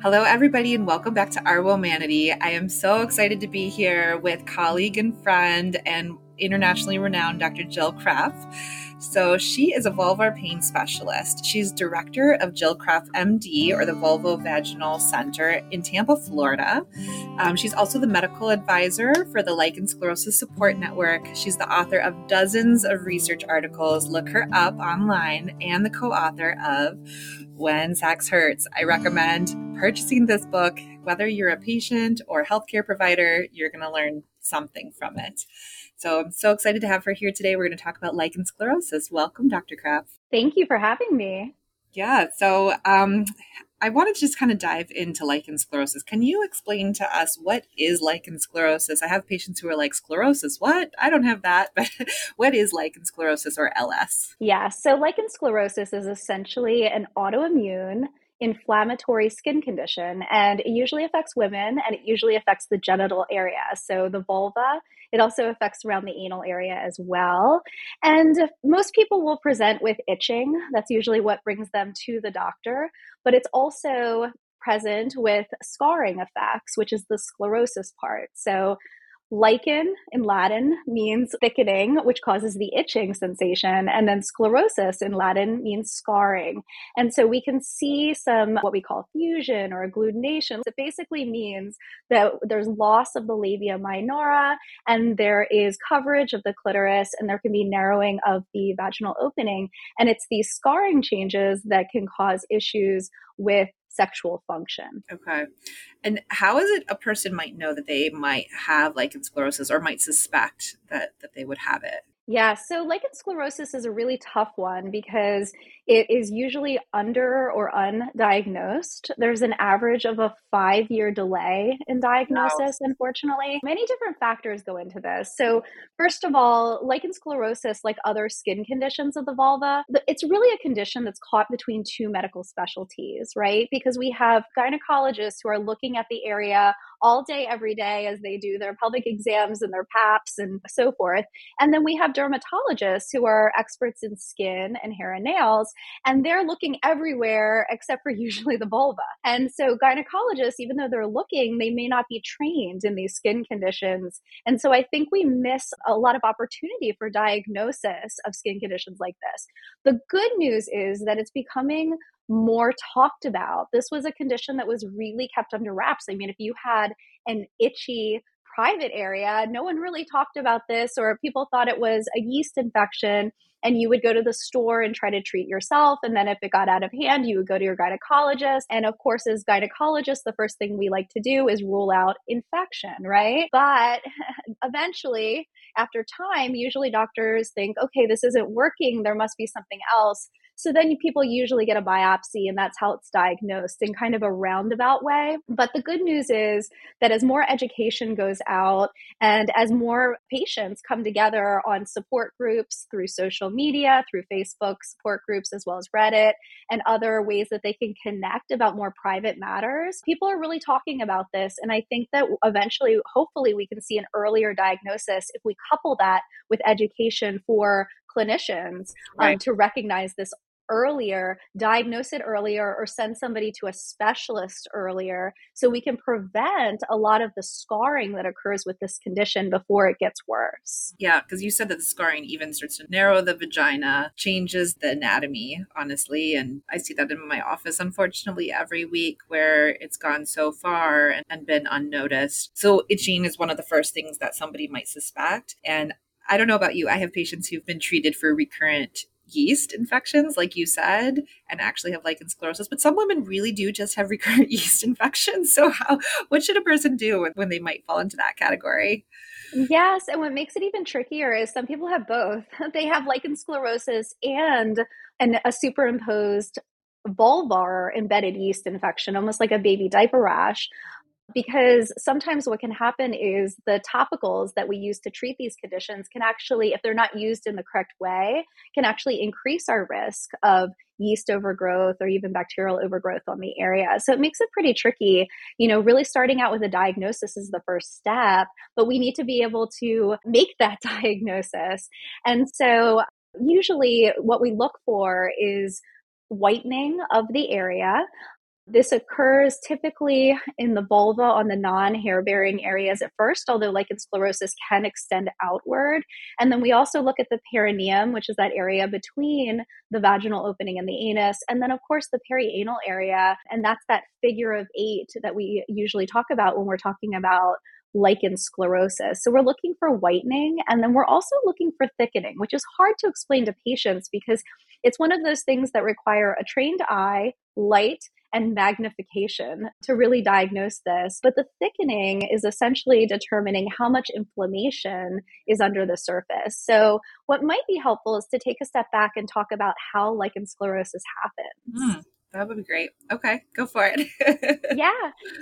Hello, everybody, and welcome back to Our Womanity. I am so excited to be here with colleague and friend and internationally renowned Dr. Jill Krapf. So, she is a vulvar pain specialist. She's director of Jill Krapf MD, or the Vulvovaginal Center in Tampa, Florida. Um, she's also the medical advisor for the Lichen Sclerosis Support Network. She's the author of dozens of research articles. Look her up online, and the co author of When Sex Hurts. I recommend purchasing this book, whether you're a patient or healthcare provider, you're going to learn something from it. So I'm so excited to have her here today. We're going to talk about lichen sclerosis. Welcome, Dr. Krapf. Thank you for having me. Yeah, so um, I wanted to just kind of dive into lichen sclerosis. Can you explain to us what is lichen sclerosis? I have patients who are like, sclerosis, what? I don't have that, but what is lichen sclerosis or LS? Yeah, so lichen sclerosis is essentially an autoimmune inflammatory skin condition and it usually affects women and it usually affects the genital area. So the vulva it also affects around the anal area as well. And most people will present with itching. That's usually what brings them to the doctor. But it's also present with scarring effects which is the sclerosis part. So Lichen in Latin means thickening, which causes the itching sensation. And then sclerosis in Latin means scarring. And so we can see some what we call fusion or agglutination. It basically means that there's loss of the labia minora and there is coverage of the clitoris and there can be narrowing of the vaginal opening. And it's these scarring changes that can cause issues with sexual function. Okay. And how is it a person might know that they might have lichen sclerosis or might suspect that that they would have it? Yeah, so lichen sclerosis is a really tough one because it is usually under or undiagnosed. There's an average of a five year delay in diagnosis, wow. unfortunately. Many different factors go into this. So, first of all, lichen sclerosis, like other skin conditions of the vulva, it's really a condition that's caught between two medical specialties, right? Because we have gynecologists who are looking at the area all day, every day as they do their pelvic exams and their PAPs and so forth. And then we have dermatologists who are experts in skin and hair and nails, and they're looking everywhere except for usually the vulva. And so gynecologists, even though they're looking, they may not be trained in these skin conditions. And so I think we miss a lot of opportunity for diagnosis of skin conditions like this. The good news is that it's becoming more talked about. This was a condition that was really kept under wraps. I mean, if you had an itchy private area, no one really talked about this, or people thought it was a yeast infection. And you would go to the store and try to treat yourself. And then if it got out of hand, you would go to your gynecologist. And of course, as gynecologists, the first thing we like to do is rule out infection, right? But eventually, after time, usually doctors think, okay, this isn't working. There must be something else. So then people usually get a biopsy, and that's how it's diagnosed in kind of a roundabout way. But the good news is that as more education goes out and as more patients come together on support groups through social media, through Facebook support groups, as well as Reddit, and other ways that they can connect about more private matters, people are really talking about this. And I think that eventually, hopefully, we can see an earlier diagnosis if we couple that with education for clinicians um, right. to recognize this earlier, diagnose it earlier, or send somebody to a specialist earlier so we can prevent a lot of the scarring that occurs with this condition before it gets worse. Yeah, because you said that the scarring even starts to narrow the vagina, changes the anatomy, honestly. And I see that in my office, unfortunately, every week where it's gone so far and, and been unnoticed. So, itching is one of the first things that somebody might suspect. And I don't know about you. I have patients who've been treated for recurrent yeast infections, like you said, and actually have lichen sclerosis. But some women really do just have recurrent yeast infections. So, how what should a person do when they might fall into that category? Yes, and what makes it even trickier is some people have both. They have lichen sclerosis and an, a superimposed vulvar embedded yeast infection, almost like a baby diaper rash because sometimes what can happen is the topicals that we use to treat these conditions can actually if they're not used in the correct way can actually increase our risk of yeast overgrowth or even bacterial overgrowth on the area. So it makes it pretty tricky. You know really starting out with a diagnosis is the first step but we need to be able to make that diagnosis. And so usually what we look for is whitening of the area This occurs typically in the vulva on the non hair bearing areas at first, although lichen sclerosis can extend outward. And then we also look at the perineum, which is that area between the vaginal opening and the anus. And then, of course, the perianal area. And that's that figure of eight that we usually talk about when we're talking about lichen sclerosis. So we're looking for whitening and then we're also looking for thickening, which is hard to explain to patients because it's one of those things that require a trained eye, light, and magnification to really diagnose this. But the thickening is essentially determining how much inflammation is under the surface. So, what might be helpful is to take a step back and talk about how lichen sclerosis happens. Mm. That would be great. Okay, go for it. yeah.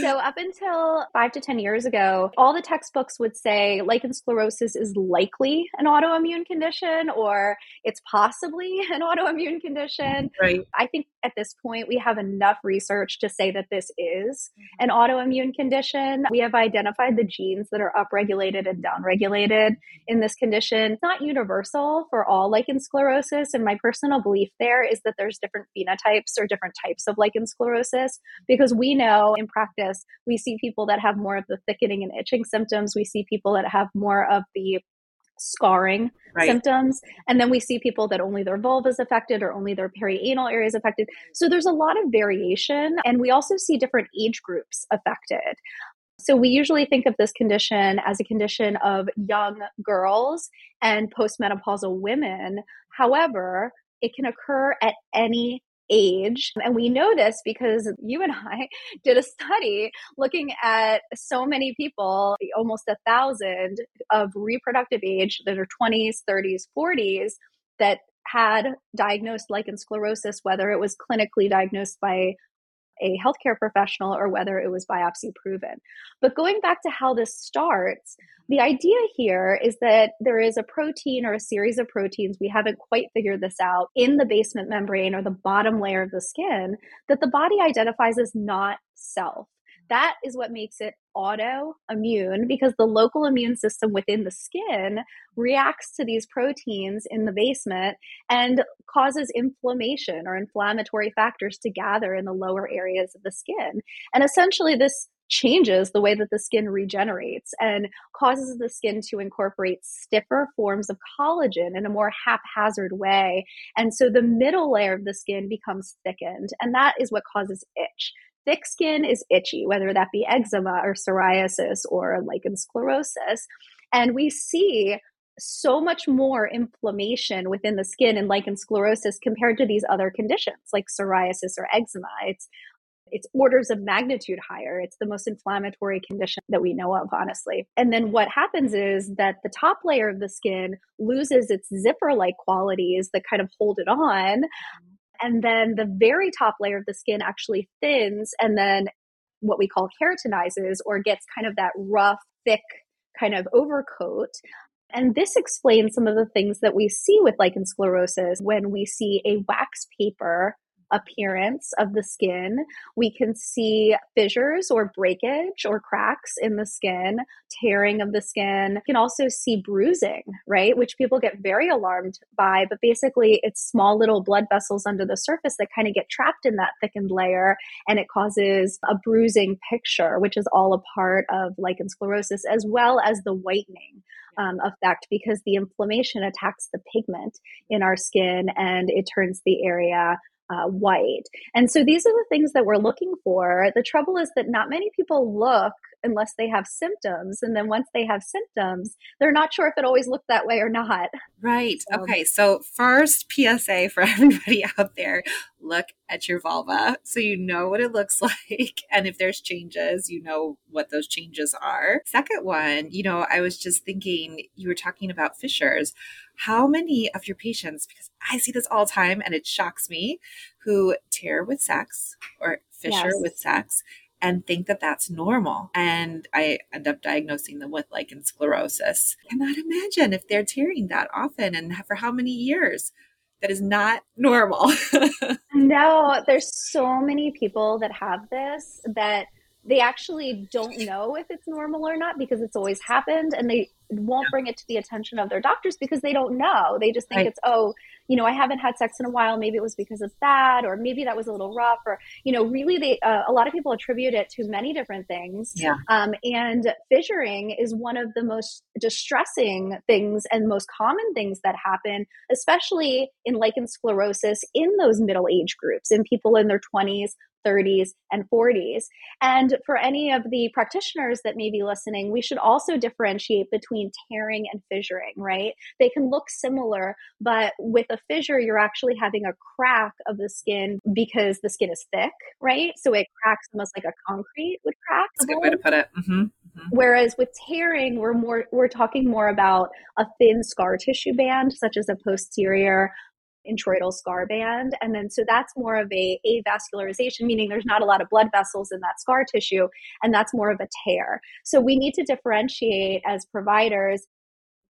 So, up until five to 10 years ago, all the textbooks would say lichen sclerosus is likely an autoimmune condition or it's possibly an autoimmune condition. Right. I think at this point, we have enough research to say that this is mm-hmm. an autoimmune condition. We have identified the genes that are upregulated and downregulated in this condition. It's not universal for all lichen sclerosus. And my personal belief there is that there's different phenotypes or different different types of lichen sclerosis because we know in practice we see people that have more of the thickening and itching symptoms. We see people that have more of the scarring right. symptoms. And then we see people that only their vulva is affected or only their perianal area is affected. So there's a lot of variation and we also see different age groups affected. So we usually think of this condition as a condition of young girls and postmenopausal women. However it can occur at any age. And we know this because you and I did a study looking at so many people, almost a thousand of reproductive age that are 20s, 30s, 40s, that had diagnosed lichen sclerosis, whether it was clinically diagnosed by a healthcare professional or whether it was biopsy proven. But going back to how this starts, the mm-hmm. idea here is that there is a protein or a series of proteins, we haven't quite figured this out, in the basement membrane or the bottom layer of the skin that the body identifies as not self. That is what makes it autoimmune because the local immune system within the skin reacts to these proteins in the basement and causes inflammation or inflammatory factors to gather in the lower areas of the skin. And essentially, this changes the way that the skin regenerates and causes the skin to incorporate stiffer forms of collagen in a more haphazard way. And so the middle layer of the skin becomes thickened, and that is what causes itch. Thick skin is itchy, whether that be eczema or psoriasis or lichen sclerosis. And we see so much more inflammation within the skin in lichen sclerosis compared to these other conditions like psoriasis or eczema. It's it's orders of magnitude higher. It's the most inflammatory condition that we know of, honestly. And then what happens is that the top layer of the skin loses its zipper like qualities that kind of hold it on. Mm-hmm. And then the very top layer of the skin actually thins and then what we call keratinizes or gets kind of that rough, thick kind of overcoat. And this explains some of the things that we see with lichen sclerosis when we see a wax paper appearance of the skin. We can see fissures or breakage or cracks in the skin, tearing of the skin. You can also see bruising, right? Which people get very alarmed by, but basically it's small little blood vessels under the surface that kind of get trapped in that thickened layer and it causes a bruising picture, which is all a part of lichen sclerosis as well as the whitening. Um, effect because the inflammation attacks the pigment in our skin and it turns the area uh, white. And so these are the things that we're looking for. The trouble is that not many people look unless they have symptoms. And then once they have symptoms, they're not sure if it always looked that way or not. Right. Um, okay. So, first PSA for everybody out there look at your vulva so you know what it looks like. And if there's changes, you know what those changes are. Second one, you know, I was just thinking you were talking about fissures. How many of your patients, because I see this all the time and it shocks me, who tear with sex or fissure yes. with sex and think that that's normal. And I end up diagnosing them with lichen sclerosis. I cannot imagine if they're tearing that often and for how many years. That is not normal. no, there's so many people that have this that they actually don't know if it's normal or not because it's always happened and they won't bring it to the attention of their doctors because they don't know. They just think right. it's, oh, you know, I haven't had sex in a while. Maybe it was because of that, or maybe that was a little rough, or, you know, really they, uh, a lot of people attribute it to many different things. Yeah. Um, and fissuring is one of the most distressing things and most common things that happen, especially in lichen sclerosis in those middle age groups, in people in their 20s, 30s, and 40s. And for any of the practitioners that may be listening, we should also differentiate between tearing and fissuring, right? They can look similar, but with a fissure, you're actually having a crack of the skin because the skin is thick, right? So it cracks almost like a concrete would crack. That's a good way to put it. Mm-hmm. Mm-hmm. Whereas with tearing, we're more we're talking more about a thin scar tissue band, such as a posterior introital scar band. And then, so that's more of a avascularization, meaning there's not a lot of blood vessels in that scar tissue, and that's more of a tear. So we need to differentiate as providers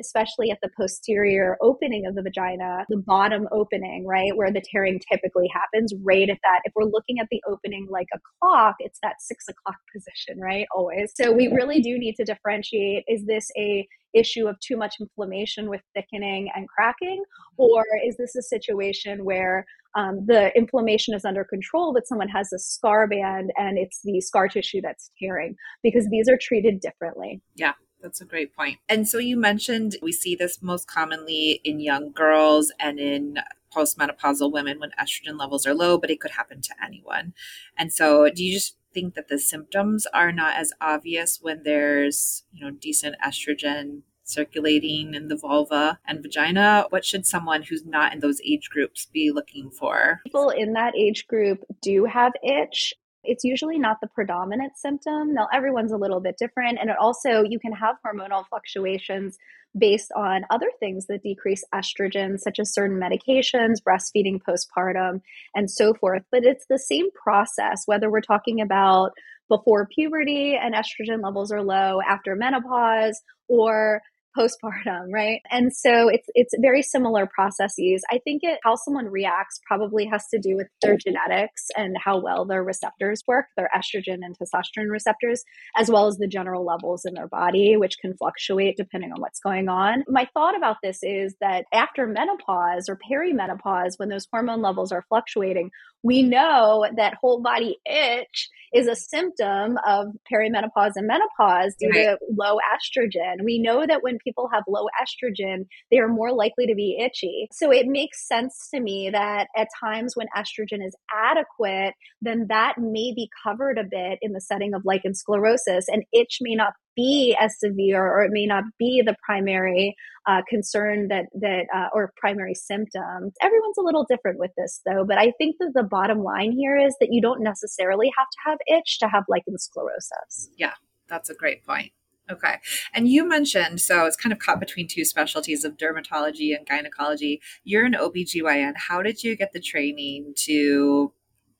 especially at the posterior opening of the vagina, the bottom opening, right, where the tearing typically happens, right at that. If we're looking at the opening like a clock, it's that six o'clock position, right, always. So we really do need to differentiate is this a issue of too much inflammation with thickening and cracking, or is this a situation where um, the inflammation is under control, but someone has a scar band and it's the scar tissue that's tearing? Because these are treated differently. Yeah. That's a great point. And so you mentioned we see this most commonly in young girls and in postmenopausal women when estrogen levels are low, but it could happen to anyone. And so do you just think that the symptoms are not as obvious when there's, you know, decent estrogen circulating in the vulva and vagina? What should someone who's not in those age groups be looking for? People in that age group do have itch. It's usually not the predominant symptom. Now, everyone's a little bit different. And it also, you can have hormonal fluctuations based on other things that decrease estrogen, such as certain medications, breastfeeding postpartum, and so forth. But it's the same process, whether we're talking about before puberty and estrogen levels are low, after menopause, or postpartum, right? And so it's it's very similar processes. I think it how someone reacts probably has to do with their genetics and how well their receptors work, their estrogen and testosterone receptors, as well as the general levels in their body, which can fluctuate depending on what's going on. My thought about this is that after menopause or perimenopause, when those hormone levels are fluctuating, we know that whole body itch is a symptom of perimenopause and menopause due right. to low estrogen. We know that when people have low estrogen, they are more likely to be itchy. So it makes sense to me that at times when estrogen is adequate, then that may be covered a bit in the setting of lichen sclerosis, and itch may not be as severe or it may not be the primary uh, concern that that uh, or primary symptom everyone's a little different with this though but i think that the bottom line here is that you don't necessarily have to have itch to have lichen sclerosis yeah that's a great point Okay. And you mentioned, so it's kind of caught between two specialties of dermatology and gynecology. You're an OBGYN. How did you get the training to,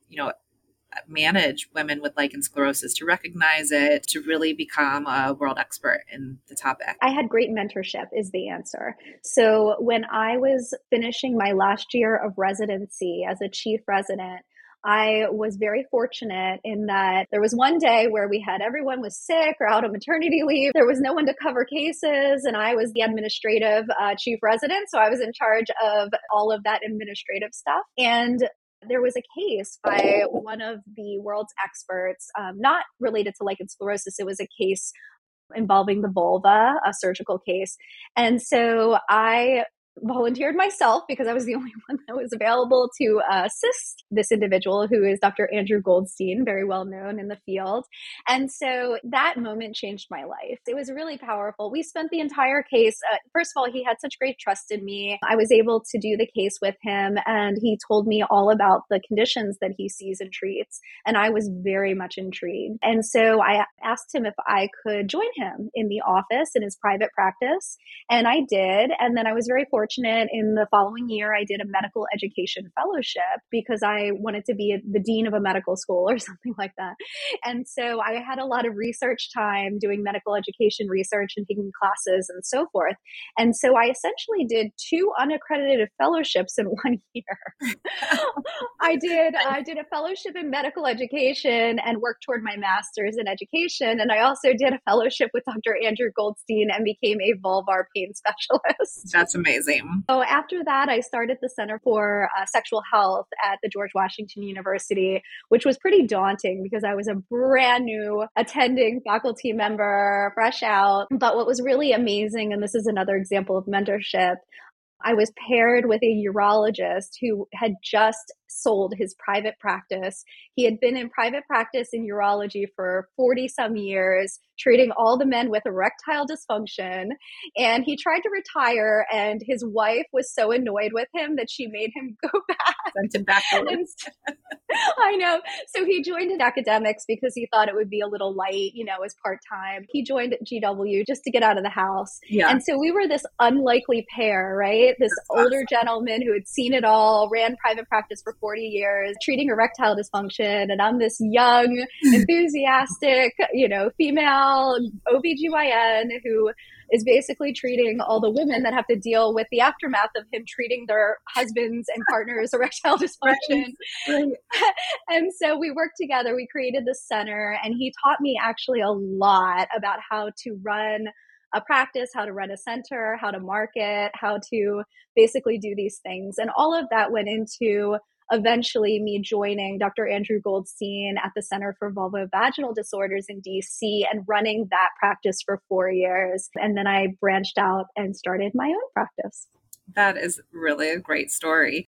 you know, manage women with lichen sclerosis, to recognize it, to really become a world expert in the topic? I had great mentorship, is the answer. So when I was finishing my last year of residency as a chief resident, I was very fortunate in that there was one day where we had everyone was sick or out on maternity leave. There was no one to cover cases, and I was the administrative uh, chief resident. So I was in charge of all of that administrative stuff. And there was a case by one of the world's experts, um, not related to lichen sclerosis. It was a case involving the vulva, a surgical case. And so I volunteered myself because I was the only one that was available to assist this individual who is Dr. Andrew Goldstein, very well known in the field. And so that moment changed my life. It was really powerful. We spent the entire case, uh, first of all, he had such great trust in me. I was able to do the case with him, and he told me all about the conditions that he sees and treats. And I was very much intrigued. And so I asked him if I could join him in the office in his private practice. And I did. And then I was very fortunate fortunate in the following year, I did a medical education fellowship because I wanted to be the dean of a medical school or something like that. And so I had a lot of research time doing medical education research and taking classes and so forth. And so I essentially did two unaccredited fellowships in one year. I did I did a fellowship in medical education and worked toward my master's in education. And I also did a fellowship with Dr. Andrew Goldstein and became a vulvar pain specialist. That's amazing. So after that, I started the Center for uh, Sexual Health at the George Washington University, which was pretty daunting because I was a brand new attending faculty member, fresh out. But what was really amazing, and this is another example of mentorship, I was paired with a urologist who had just sold his private practice. He had been in private practice in urology for 40 some years, treating all the men with erectile dysfunction. And he tried to retire, and his wife was so annoyed with him that she made him go back. Sent him back. I know. So he joined in academics because he thought it would be a little light, you know, as part time. He joined at GW just to get out of the house. Yeah. And so we were this unlikely pair, right? This That's older awesome. gentleman who had seen it all, ran private practice for 40 years treating erectile dysfunction. And I'm this young, enthusiastic, you know, female OBGYN who is basically treating all the women that have to deal with the aftermath of him treating their husbands and partners erectile dysfunction. Right. and so we worked together. We created the center, and he taught me actually a lot about how to run a practice, how to run a center, how to market, how to basically do these things. And all of that went into eventually me joining Dr. Andrew Goldstein at the Center for Vulvovaginal Disorders in DC and running that practice for four years. And then I branched out and started my own practice. That is really a great story.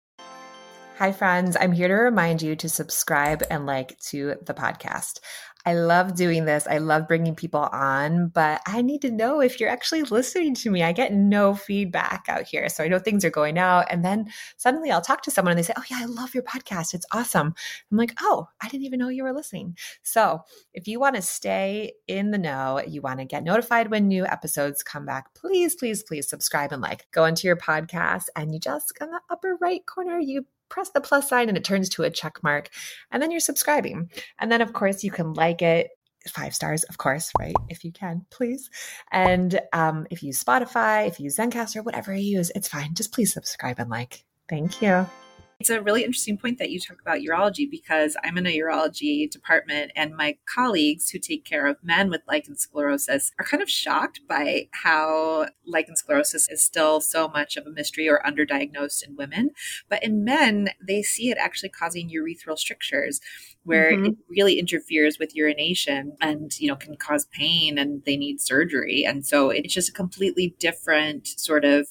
Hi, friends. I'm here to remind you to subscribe and like to the podcast. I love doing this. I love bringing people on, but I need to know if you're actually listening to me. I get no feedback out here. So I know things are going out. And then suddenly I'll talk to someone and they say, Oh, yeah, I love your podcast. It's awesome. I'm like, Oh, I didn't even know you were listening. So if you want to stay in the know, you want to get notified when new episodes come back, please, please, please subscribe and like. Go into your podcast and you just in the upper right corner, you press the plus sign and it turns to a check mark. And then you're subscribing. And then, of course, you can like it five stars, of course, right? If you can, please. And um, if you use Spotify, if you use Zencastr, whatever you use, it's fine. Just please subscribe and like. Thank you. It's a really interesting point that you talk about urology because I'm in a urology department and my colleagues who take care of men with lichen sclerosus are kind of shocked by how lichen sclerosus is still so much of a mystery or underdiagnosed in women. But in men, they see it actually causing urethral strictures where mm-hmm. it really interferes with urination and you know can cause pain and they need surgery and so it's just a completely different sort of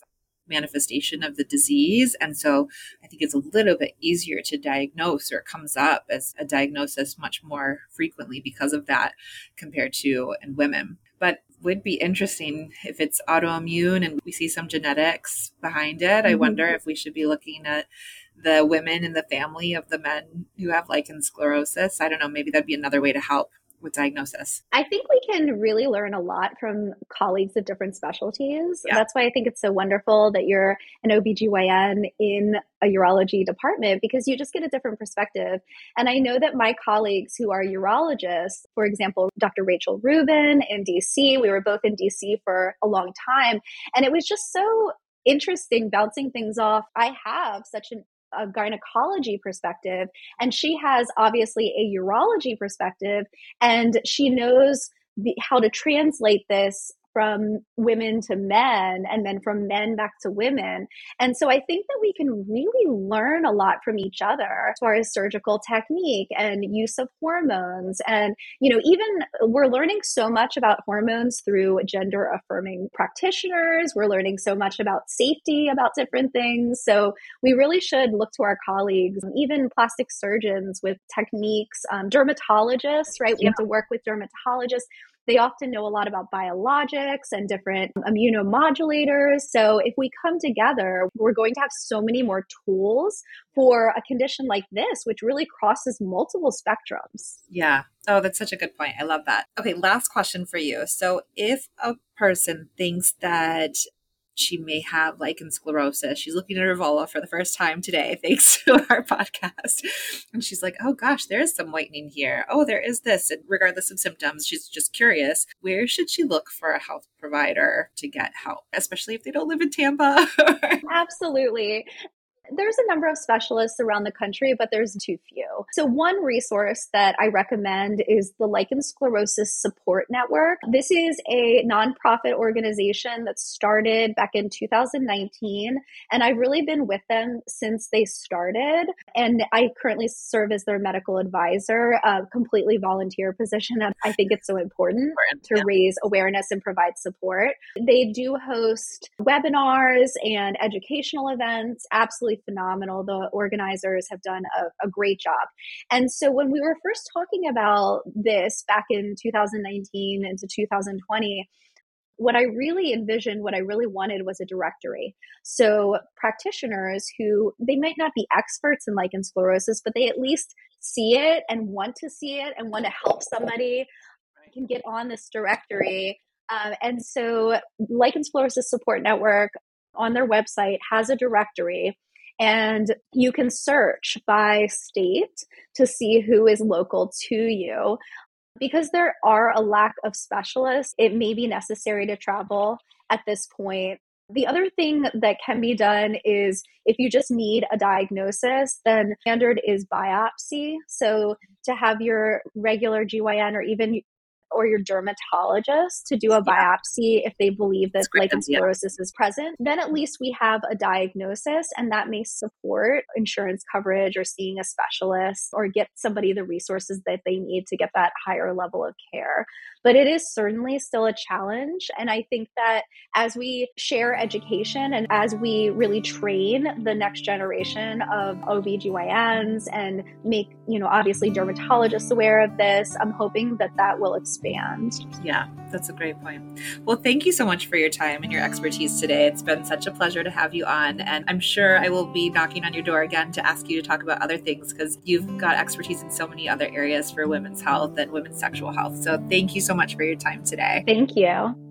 manifestation of the disease. And so I think it's a little bit easier to diagnose or it comes up as a diagnosis much more frequently because of that compared to in women. But would be interesting if it's autoimmune and we see some genetics behind it. Mm-hmm. I wonder if we should be looking at the women in the family of the men who have lichen sclerosis. I don't know, maybe that'd be another way to help with diagnosis? I think we can really learn a lot from colleagues of different specialties. Yeah. That's why I think it's so wonderful that you're an OBGYN in a urology department because you just get a different perspective. And I know that my colleagues who are urologists, for example, Dr. Rachel Rubin in DC, we were both in DC for a long time. And it was just so interesting bouncing things off. I have such an a gynecology perspective and she has obviously a urology perspective and she knows the, how to translate this from women to men and then from men back to women. And so I think that we can really learn a lot from each other as far as surgical technique and use of hormones. And, you know, even we're learning so much about hormones through gender affirming practitioners. We're learning so much about safety, about different things. So we really should look to our colleagues, even plastic surgeons with techniques, um, dermatologists, right? We yeah. have to work with dermatologists they often know a lot about biologics and different immunomodulators. So if we come together, we're going to have so many more tools for a condition like this, which really crosses multiple spectrums. Yeah. Oh, that's such a good point. I love that. Okay, last question for you. So if a person thinks that she may have lichen sclerosis. She's looking at her vulva for the first time today, thanks to our podcast. And she's like, oh gosh, there is some whitening here. Oh, there is this. And regardless of symptoms, she's just curious. Where should she look for a health provider to get help, especially if they don't live in Tampa? Absolutely there's a number of specialists around the country, but there's too few. So, one resource that I recommend is the Lichen Sclerosis Support Network. This is a nonprofit organization that started back in 2019, and I've really been with them since they started. And I currently serve as their medical advisor, a completely volunteer position. And I think it's so important to raise awareness and provide support. They do host webinars and educational events, absolutely phenomenal. The organizers have done a, a great job. And so when we were first talking about this back in 2019 into 2020, what I really envisioned, what I really wanted was a directory. So practitioners who they might not be experts in lichen sclerosis, but they at least see it and want to see it and want to help somebody can get on this directory. Um, and so Lichen Sclerosis Support Network on their website has a directory and you can search by state to see who is local to you. Because there are a lack of specialists, it may be necessary to travel at this point. The other thing that can be done is if you just need a diagnosis, then standard is biopsy. So to have your regular GYN or even or your dermatologist to do a biopsy if they believe that lichen sclerosis is present, then at least we have a diagnosis and that may support insurance coverage or seeing a specialist or get somebody the resources that they need to get that higher level of care. But it is certainly still a challenge. And I think that as we share education and as we really train the next generation of OBGYNs and make, you know, obviously dermatologists aware of this, I'm hoping that that will expand expand. Yeah, that's a great point. Well, thank you so much for your time and your expertise today. It's been such a pleasure to have you on. And I'm sure I will be knocking on your door again to ask you to talk about other things because you've got expertise in so many other areas for women's health and women's sexual health. So thank you so much for your time today. Thank you.